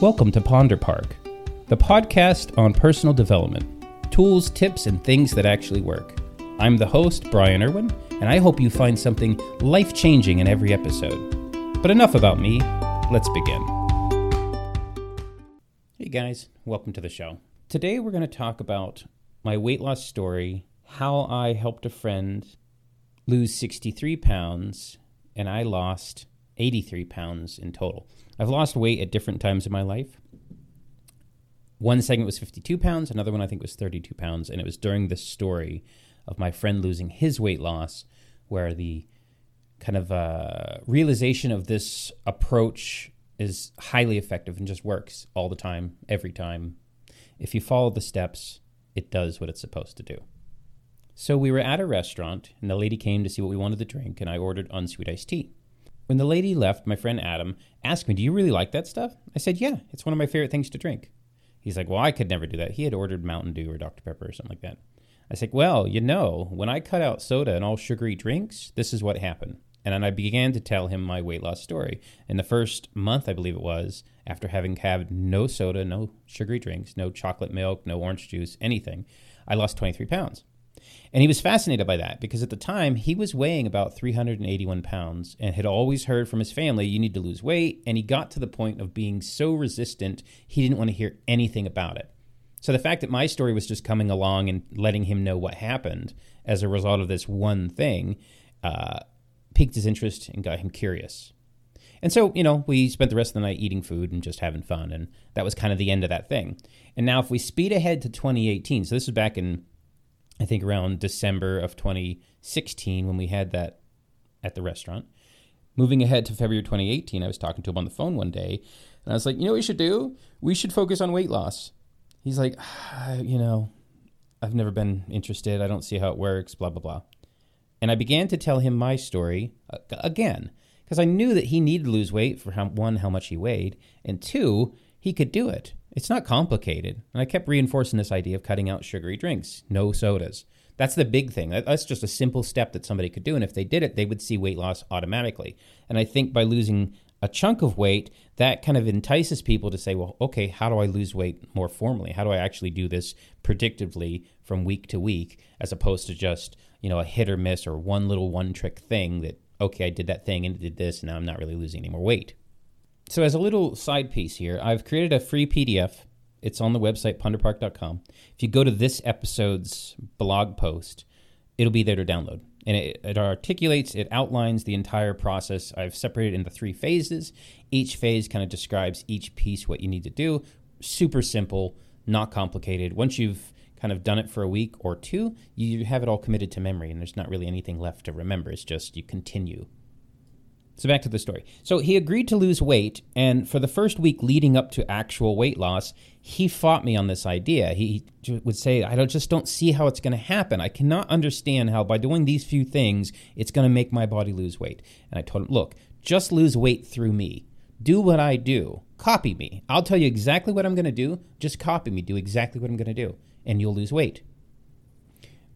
Welcome to Ponder Park, the podcast on personal development, tools, tips, and things that actually work. I'm the host, Brian Irwin, and I hope you find something life changing in every episode. But enough about me, let's begin. Hey guys, welcome to the show. Today we're going to talk about my weight loss story, how I helped a friend lose 63 pounds, and I lost 83 pounds in total. I've lost weight at different times in my life. One segment was 52 pounds, another one I think was 32 pounds, and it was during the story of my friend losing his weight loss where the kind of uh, realization of this approach is highly effective and just works all the time, every time. If you follow the steps, it does what it's supposed to do. So we were at a restaurant, and the lady came to see what we wanted to drink, and I ordered unsweet iced tea. When the lady left, my friend Adam asked me, Do you really like that stuff? I said, Yeah, it's one of my favorite things to drink. He's like, Well, I could never do that. He had ordered Mountain Dew or Dr. Pepper or something like that. I said, Well, you know, when I cut out soda and all sugary drinks, this is what happened. And then I began to tell him my weight loss story. In the first month, I believe it was, after having had no soda, no sugary drinks, no chocolate milk, no orange juice, anything, I lost 23 pounds. And he was fascinated by that because at the time he was weighing about 381 pounds and had always heard from his family, you need to lose weight. And he got to the point of being so resistant, he didn't want to hear anything about it. So the fact that my story was just coming along and letting him know what happened as a result of this one thing uh, piqued his interest and got him curious. And so, you know, we spent the rest of the night eating food and just having fun. And that was kind of the end of that thing. And now, if we speed ahead to 2018, so this was back in I think around December of 2016 when we had that at the restaurant. Moving ahead to February 2018, I was talking to him on the phone one day, and I was like, "You know what we should do? We should focus on weight loss." He's like, ah, "You know, I've never been interested. I don't see how it works. Blah blah blah." And I began to tell him my story uh, again because I knew that he needed to lose weight for how, one, how much he weighed, and two, he could do it. It's not complicated. And I kept reinforcing this idea of cutting out sugary drinks, no sodas. That's the big thing. That's just a simple step that somebody could do. And if they did it, they would see weight loss automatically. And I think by losing a chunk of weight, that kind of entices people to say, well, okay, how do I lose weight more formally? How do I actually do this predictively from week to week as opposed to just, you know, a hit or miss or one little one trick thing that, okay, I did that thing and it did this and now I'm not really losing any more weight. So, as a little side piece here, I've created a free PDF. It's on the website, ponderpark.com. If you go to this episode's blog post, it'll be there to download. And it, it articulates, it outlines the entire process. I've separated into three phases. Each phase kind of describes each piece, what you need to do. Super simple, not complicated. Once you've kind of done it for a week or two, you have it all committed to memory, and there's not really anything left to remember. It's just you continue so back to the story. So he agreed to lose weight, and for the first week leading up to actual weight loss, he fought me on this idea. He would say, "I don't, just don't see how it's going to happen. I cannot understand how by doing these few things it's going to make my body lose weight." And I told him, "Look, just lose weight through me. Do what I do. Copy me. I'll tell you exactly what I'm going to do. Just copy me. Do exactly what I'm going to do, and you'll lose weight."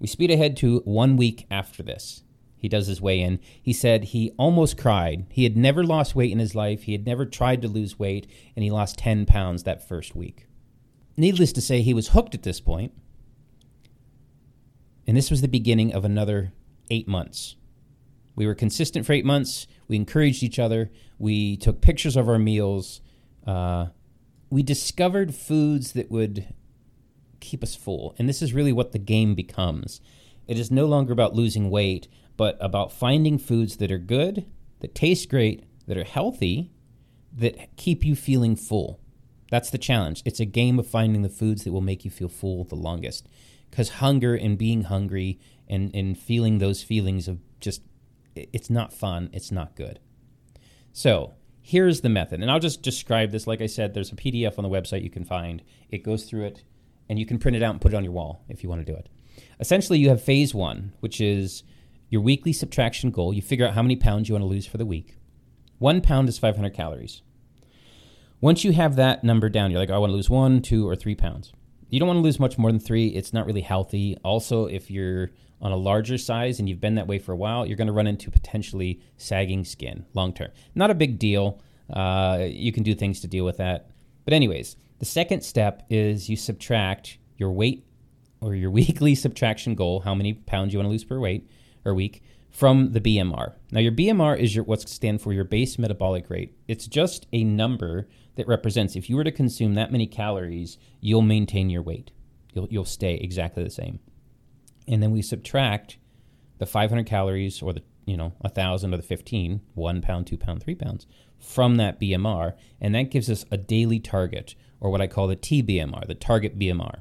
We speed ahead to one week after this he does his weigh in. He said he almost cried. He had never lost weight in his life. He had never tried to lose weight, and he lost 10 pounds that first week. Needless to say, he was hooked at this point. And this was the beginning of another eight months. We were consistent for eight months. We encouraged each other. We took pictures of our meals. Uh, we discovered foods that would keep us full. And this is really what the game becomes. It is no longer about losing weight, but about finding foods that are good, that taste great, that are healthy, that keep you feeling full. That's the challenge. It's a game of finding the foods that will make you feel full the longest. Because hunger and being hungry and, and feeling those feelings of just, it's not fun, it's not good. So, here's the method. And I'll just describe this. Like I said, there's a PDF on the website you can find. It goes through it, and you can print it out and put it on your wall if you want to do it. Essentially, you have phase one, which is your weekly subtraction goal. You figure out how many pounds you want to lose for the week. One pound is 500 calories. Once you have that number down, you're like, oh, I want to lose one, two, or three pounds. You don't want to lose much more than three. It's not really healthy. Also, if you're on a larger size and you've been that way for a while, you're going to run into potentially sagging skin long term. Not a big deal. Uh, you can do things to deal with that. But, anyways, the second step is you subtract your weight or your weekly subtraction goal, how many pounds you want to lose per weight or week, from the BMR. Now, your BMR is your what's stand for your base metabolic rate. It's just a number that represents if you were to consume that many calories, you'll maintain your weight. You'll you'll stay exactly the same. And then we subtract the 500 calories or the you know a thousand or the 15, one pound, two pound, three pounds from that BMR, and that gives us a daily target or what I call the TBMR, the target BMR.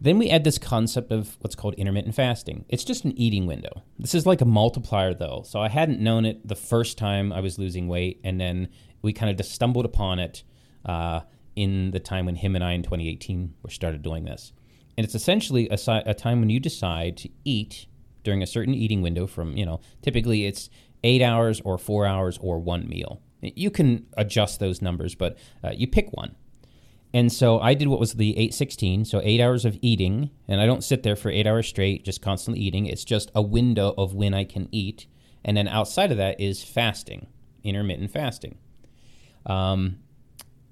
Then we add this concept of what's called intermittent fasting. It's just an eating window. This is like a multiplier, though. So I hadn't known it the first time I was losing weight, and then we kind of just stumbled upon it uh, in the time when him and I in 2018 were started doing this. And it's essentially a, a time when you decide to eat during a certain eating window from, you know, typically it's eight hours or four hours or one meal. You can adjust those numbers, but uh, you pick one. And so I did what was the 816, so eight hours of eating. And I don't sit there for eight hours straight, just constantly eating. It's just a window of when I can eat. And then outside of that is fasting, intermittent fasting. Um,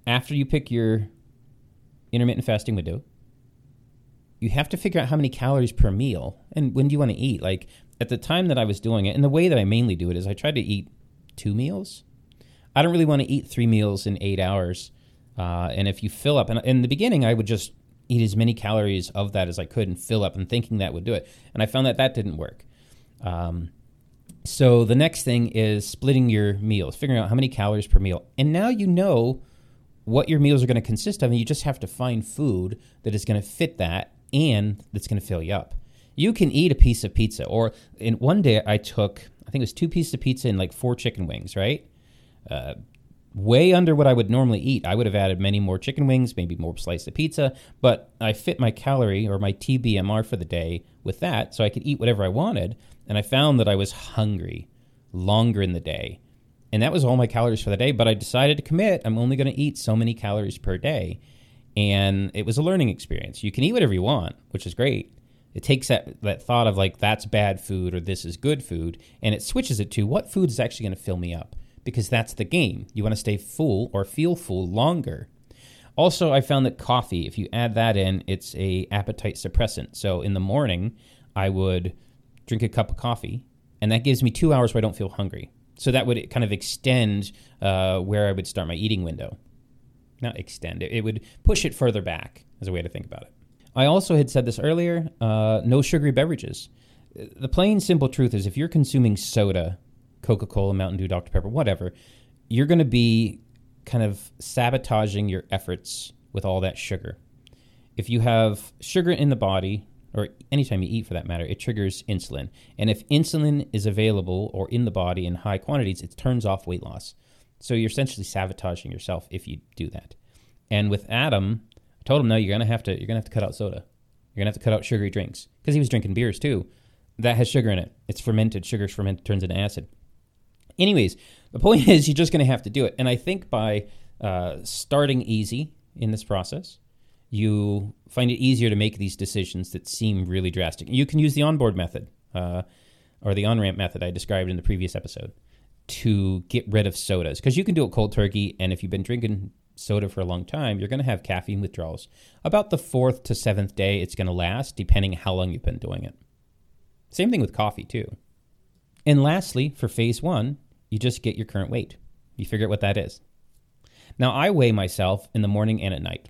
after you pick your intermittent fasting window, you have to figure out how many calories per meal and when do you want to eat. Like at the time that I was doing it, and the way that I mainly do it is I try to eat two meals. I don't really want to eat three meals in eight hours uh, and if you fill up, and in the beginning, I would just eat as many calories of that as I could and fill up and thinking that would do it. And I found that that didn't work. Um, so the next thing is splitting your meals, figuring out how many calories per meal. And now you know what your meals are going to consist of, and you just have to find food that is going to fit that and that's going to fill you up. You can eat a piece of pizza, or in one day I took, I think it was two pieces of pizza and like four chicken wings, right? Uh, way under what I would normally eat. I would have added many more chicken wings, maybe more slices of pizza, but I fit my calorie or my TBMR for the day with that so I could eat whatever I wanted. And I found that I was hungry longer in the day. And that was all my calories for the day, but I decided to commit. I'm only going to eat so many calories per day. And it was a learning experience. You can eat whatever you want, which is great. It takes that, that thought of like, that's bad food or this is good food, and it switches it to what food is actually going to fill me up because that's the game. You want to stay full or feel full longer. Also, I found that coffee, if you add that in, it's a appetite suppressant. So in the morning, I would drink a cup of coffee, and that gives me two hours where I don't feel hungry. So that would kind of extend uh, where I would start my eating window. Not extend it; it would push it further back, as a way to think about it. I also had said this earlier: uh, no sugary beverages. The plain, simple truth is, if you're consuming soda Coca Cola, Mountain Dew, Dr. Pepper, whatever, you're going to be kind of sabotaging your efforts with all that sugar. If you have sugar in the body, or anytime you eat for that matter, it triggers insulin. And if insulin is available or in the body in high quantities, it turns off weight loss. So you're essentially sabotaging yourself if you do that. And with Adam, I told him no, you're gonna have to you're gonna have to cut out soda. You're gonna have to cut out sugary drinks because he was drinking beers too. That has sugar in it. It's fermented. Sugar's fermented, turns into acid. Anyways, the point is you're just going to have to do it. And I think by uh, starting easy in this process, you find it easier to make these decisions that seem really drastic. You can use the onboard method uh, or the on ramp method I described in the previous episode to get rid of sodas because you can do it cold turkey. And if you've been drinking soda for a long time, you're going to have caffeine withdrawals. About the fourth to seventh day, it's going to last, depending how long you've been doing it. Same thing with coffee, too. And lastly, for phase one, you just get your current weight. You figure out what that is. Now, I weigh myself in the morning and at night.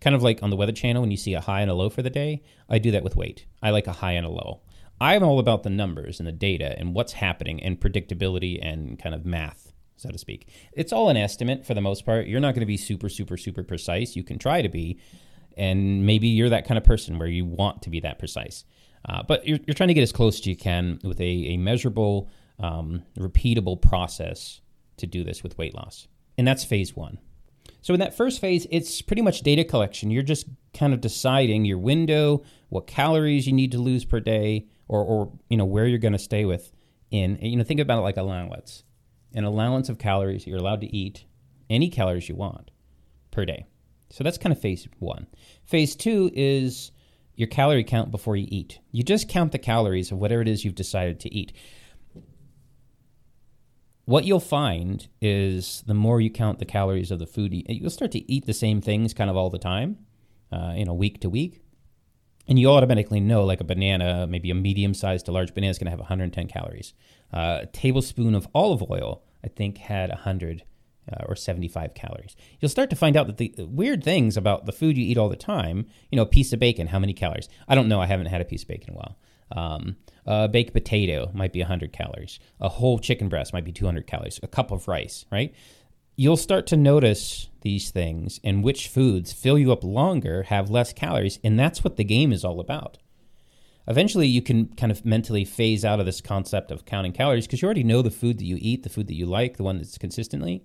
Kind of like on the Weather Channel when you see a high and a low for the day. I do that with weight. I like a high and a low. I'm all about the numbers and the data and what's happening and predictability and kind of math, so to speak. It's all an estimate for the most part. You're not going to be super, super, super precise. You can try to be, and maybe you're that kind of person where you want to be that precise. Uh, but you're, you're, trying to get as close as you can with a, a measurable um, repeatable process to do this with weight loss. And that's phase one. So in that first phase, it's pretty much data collection. You're just kind of deciding your window, what calories you need to lose per day, or, or you know where you're going to stay with. In you know, think about it like allowance. An allowance of calories you're allowed to eat any calories you want per day. So that's kind of phase one. Phase two is your calorie count before you eat. You just count the calories of whatever it is you've decided to eat what you'll find is the more you count the calories of the food, you'll start to eat the same things kind of all the time, uh, you know, week to week. And you automatically know, like a banana, maybe a medium sized to large banana is going to have 110 calories. Uh, a tablespoon of olive oil, I think, had 100 uh, or 75 calories. You'll start to find out that the weird things about the food you eat all the time, you know, a piece of bacon, how many calories? I don't know. I haven't had a piece of bacon in a while. Um, a baked potato might be 100 calories. A whole chicken breast might be 200 calories. A cup of rice, right? You'll start to notice these things and which foods fill you up longer, have less calories, and that's what the game is all about. Eventually, you can kind of mentally phase out of this concept of counting calories because you already know the food that you eat, the food that you like, the one that's consistently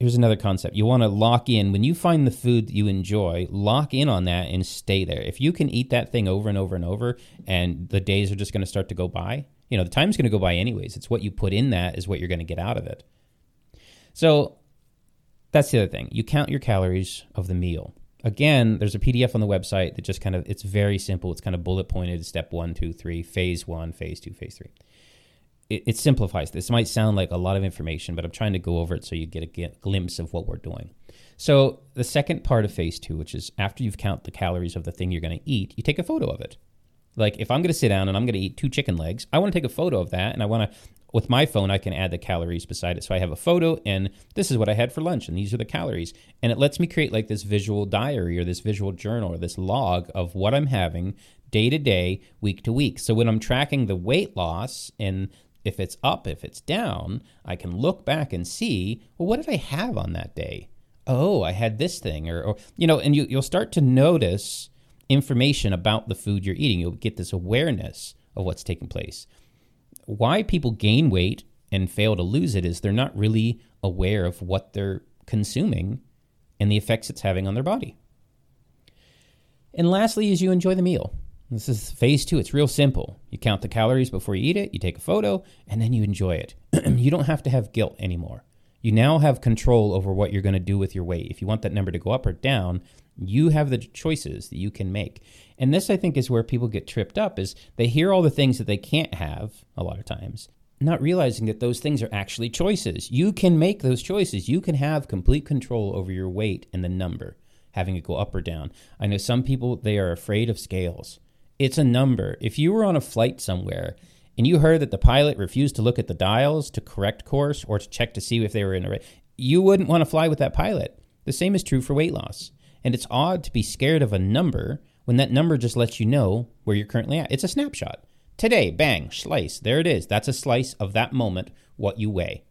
here's another concept. You want to lock in when you find the food that you enjoy, lock in on that and stay there. If you can eat that thing over and over and over and the days are just going to start to go by, you know, the time's going to go by anyways. It's what you put in that is what you're going to get out of it. So that's the other thing. You count your calories of the meal. Again, there's a PDF on the website that just kind of it's very simple. It's kind of bullet pointed step one, two, three, phase one, phase two, phase three it, it, simplifies this. It might sound like a lot of information, but I'm trying to go over it so you get a glimpse of what we're doing. So the second part of phase two, which is after you've count the calories of the thing you're going to eat, you take a photo of it. Like if I'm going to sit down and I'm going to eat two chicken legs, I want to take a photo of that, and I want to. With my phone, I can add the calories beside it. So I have a photo, and this is what I had for lunch, and these are the calories. And it lets me create like this visual diary or this visual journal or this log of what I'm having day to day, week to week. So when I'm tracking the weight loss and if it's up, if it's down, I can look back and see, well, what did I have on that day? Oh, I had this thing, or, or you know, and you, you'll start to notice information about the food you're eating. You'll get this awareness of what's taking place. Why people gain weight and fail to lose it is they're not really aware of what they're consuming and the effects it's having on their body. And lastly, is you enjoy the meal. This is phase two. It's real simple. You count the calories before you eat it, you take a photo, and then you enjoy it. you don't have to have guilt anymore. You now have control over what you're going to do with your weight. If you want that number to go up or down, you have the choices that you can make. And this I think is where people get tripped up is they hear all the things that they can't have a lot of times, not realizing that those things are actually choices. You can make those choices. You can have complete control over your weight and the number, having it go up or down. I know some people they are afraid of scales it's a number. If you were on a flight somewhere and you heard that the pilot refused to look at the dials to correct course or to check to see if they were in a right, you wouldn't want to fly with that pilot. The same is true for weight loss. And it's odd to be scared of a number when that number just lets you know where you're currently at. It's a snapshot. Today, bang, slice. There it is. That's a slice of that moment, what you weigh.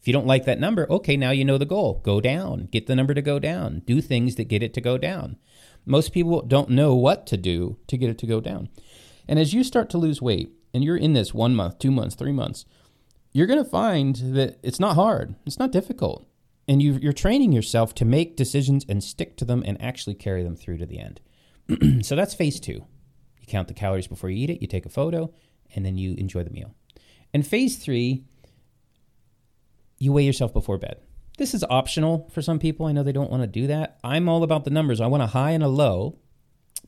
If you don't like that number, okay, now you know the goal. Go down. Get the number to go down. Do things that get it to go down. Most people don't know what to do to get it to go down. And as you start to lose weight and you're in this one month, two months, three months, you're going to find that it's not hard, it's not difficult. And you, you're training yourself to make decisions and stick to them and actually carry them through to the end. so that's phase two. You count the calories before you eat it, you take a photo, and then you enjoy the meal. And phase three, you weigh yourself before bed. This is optional for some people. I know they don't want to do that. I'm all about the numbers. I want a high and a low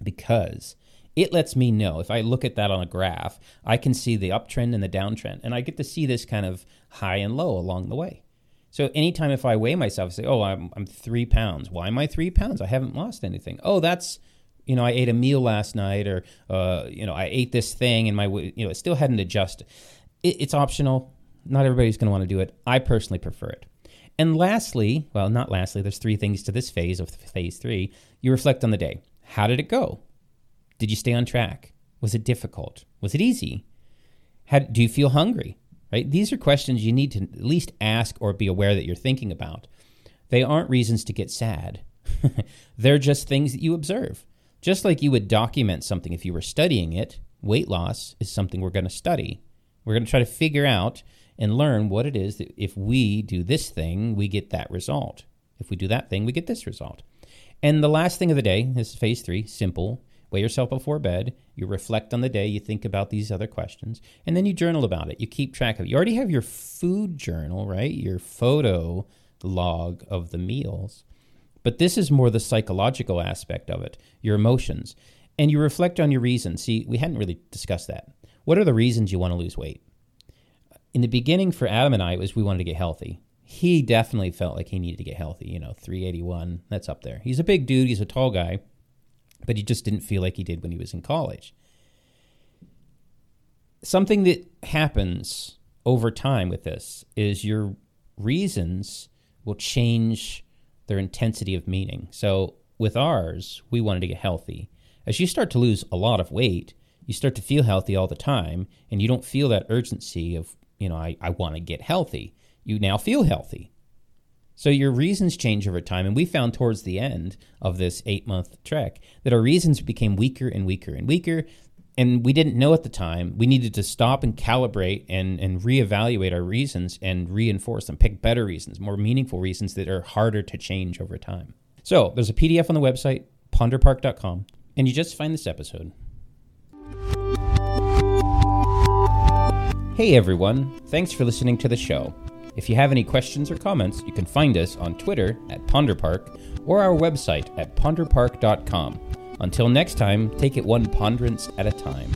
because it lets me know if I look at that on a graph, I can see the uptrend and the downtrend, and I get to see this kind of high and low along the way. So anytime if I weigh myself, I say, "Oh, I'm I'm three pounds. Why am I three pounds? I haven't lost anything. Oh, that's you know, I ate a meal last night, or uh, you know, I ate this thing, and my you know, it still hadn't adjusted. It, it's optional. Not everybody's going to want to do it. I personally prefer it. And lastly, well, not lastly, there's three things to this phase of phase three. You reflect on the day. How did it go? Did you stay on track? Was it difficult? Was it easy? How, do you feel hungry? Right? These are questions you need to at least ask or be aware that you're thinking about. They aren't reasons to get sad. They're just things that you observe. Just like you would document something if you were studying it, weight loss is something we're going to study. We're going to try to figure out and learn what it is that if we do this thing, we get that result. If we do that thing, we get this result. And the last thing of the day, this is phase three, simple. Weigh yourself before bed. You reflect on the day. You think about these other questions. And then you journal about it. You keep track of it. You already have your food journal, right? Your photo log of the meals. But this is more the psychological aspect of it, your emotions. And you reflect on your reasons. See, we hadn't really discussed that. What are the reasons you want to lose weight? In the beginning for Adam and I, it was we wanted to get healthy. He definitely felt like he needed to get healthy. You know, 381, that's up there. He's a big dude, he's a tall guy, but he just didn't feel like he did when he was in college. Something that happens over time with this is your reasons will change their intensity of meaning. So with ours, we wanted to get healthy. As you start to lose a lot of weight, you start to feel healthy all the time, and you don't feel that urgency of, you know, I, I want to get healthy. You now feel healthy. So your reasons change over time. And we found towards the end of this eight month trek that our reasons became weaker and weaker and weaker. And we didn't know at the time. We needed to stop and calibrate and, and reevaluate our reasons and reinforce them, pick better reasons, more meaningful reasons that are harder to change over time. So there's a PDF on the website, ponderpark.com, and you just find this episode. Hey everyone, thanks for listening to the show. If you have any questions or comments, you can find us on Twitter at Ponderpark or our website at ponderpark.com. Until next time, take it one ponderance at a time.